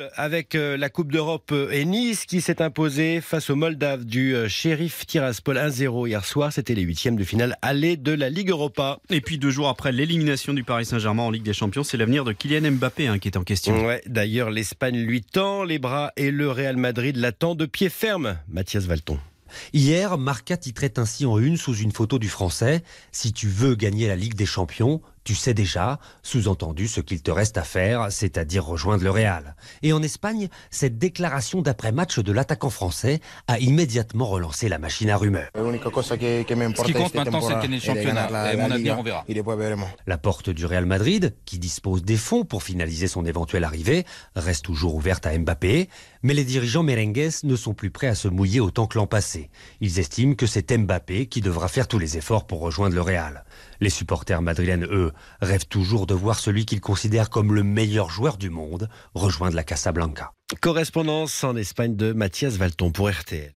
football avec euh, la Coupe d'Europe euh, et Nice qui s'est imposé face aux Moldaves du euh, shérif Tiraspol 1-0 hier soir. C'était les huitièmes de finale aller de la Ligue Europa. Et puis deux jours après l'élimination du Paris Saint-Germain en Ligue des Champions, c'est l'avenir de Kylian Mbappé hein, qui est en question. Ouais, D'ailleurs, l'Espagne lui tend les bras et le Real Madrid l'attend de pied ferme. Mathias Valton. Hier, Marca titrait ainsi en une sous une photo du Français Si tu veux gagner la Ligue des Champions, tu sais déjà, sous-entendu, ce qu'il te reste à faire, c'est-à-dire rejoindre le Real. Et en Espagne, cette déclaration d'après-match de l'attaquant français a immédiatement relancé la machine à rumeurs. Ce qui compte maintenant, c'est de gagner le championnat. Et mon avenir, on verra. La porte du Real Madrid, qui dispose des fonds pour finaliser son éventuelle arrivée, reste toujours ouverte à Mbappé. Mais les dirigeants merengues ne sont plus prêts à se mouiller autant que l'an passé. Ils estiment que c'est Mbappé qui devra faire tous les efforts pour rejoindre le Real. Les supporters madrilènes, eux, rêvent toujours de voir celui qu'ils considèrent comme le meilleur joueur du monde rejoindre la Casablanca. Correspondance en Espagne de Mathias Valton pour RTL.